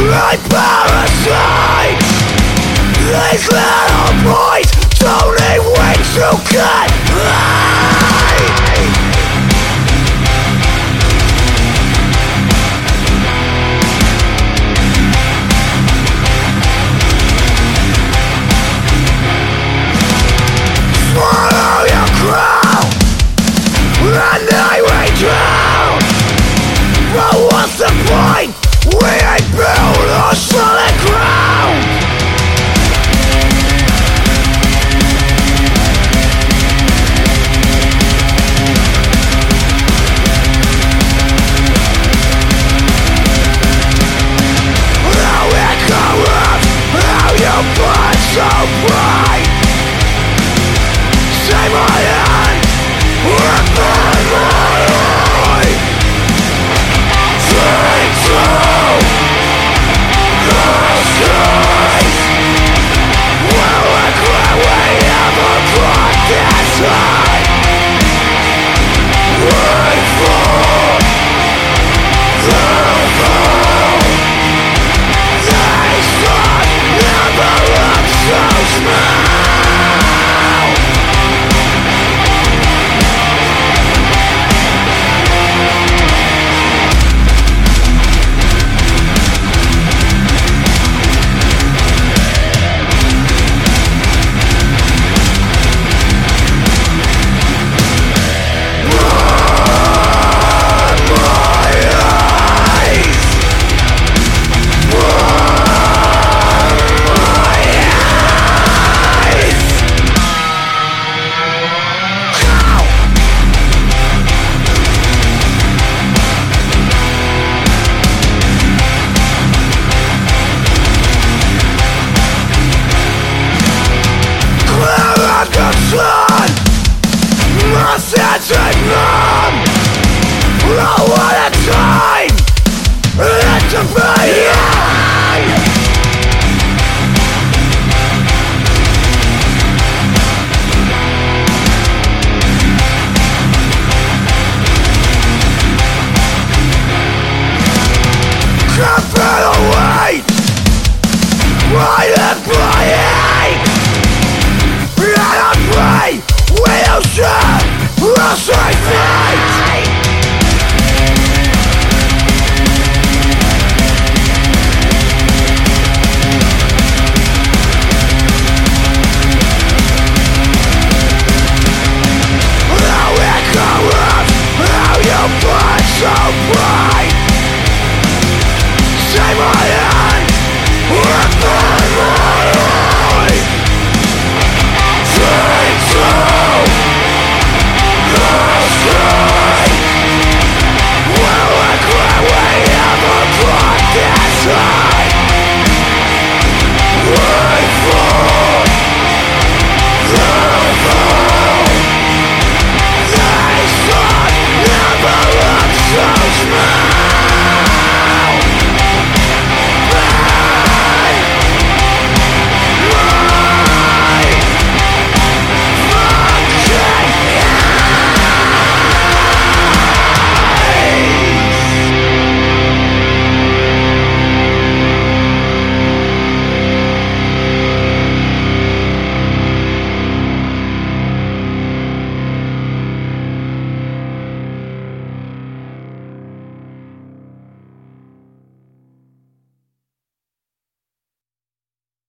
My parasite These little boys don't need wings to cut Follow your And they But what's the point? Fight!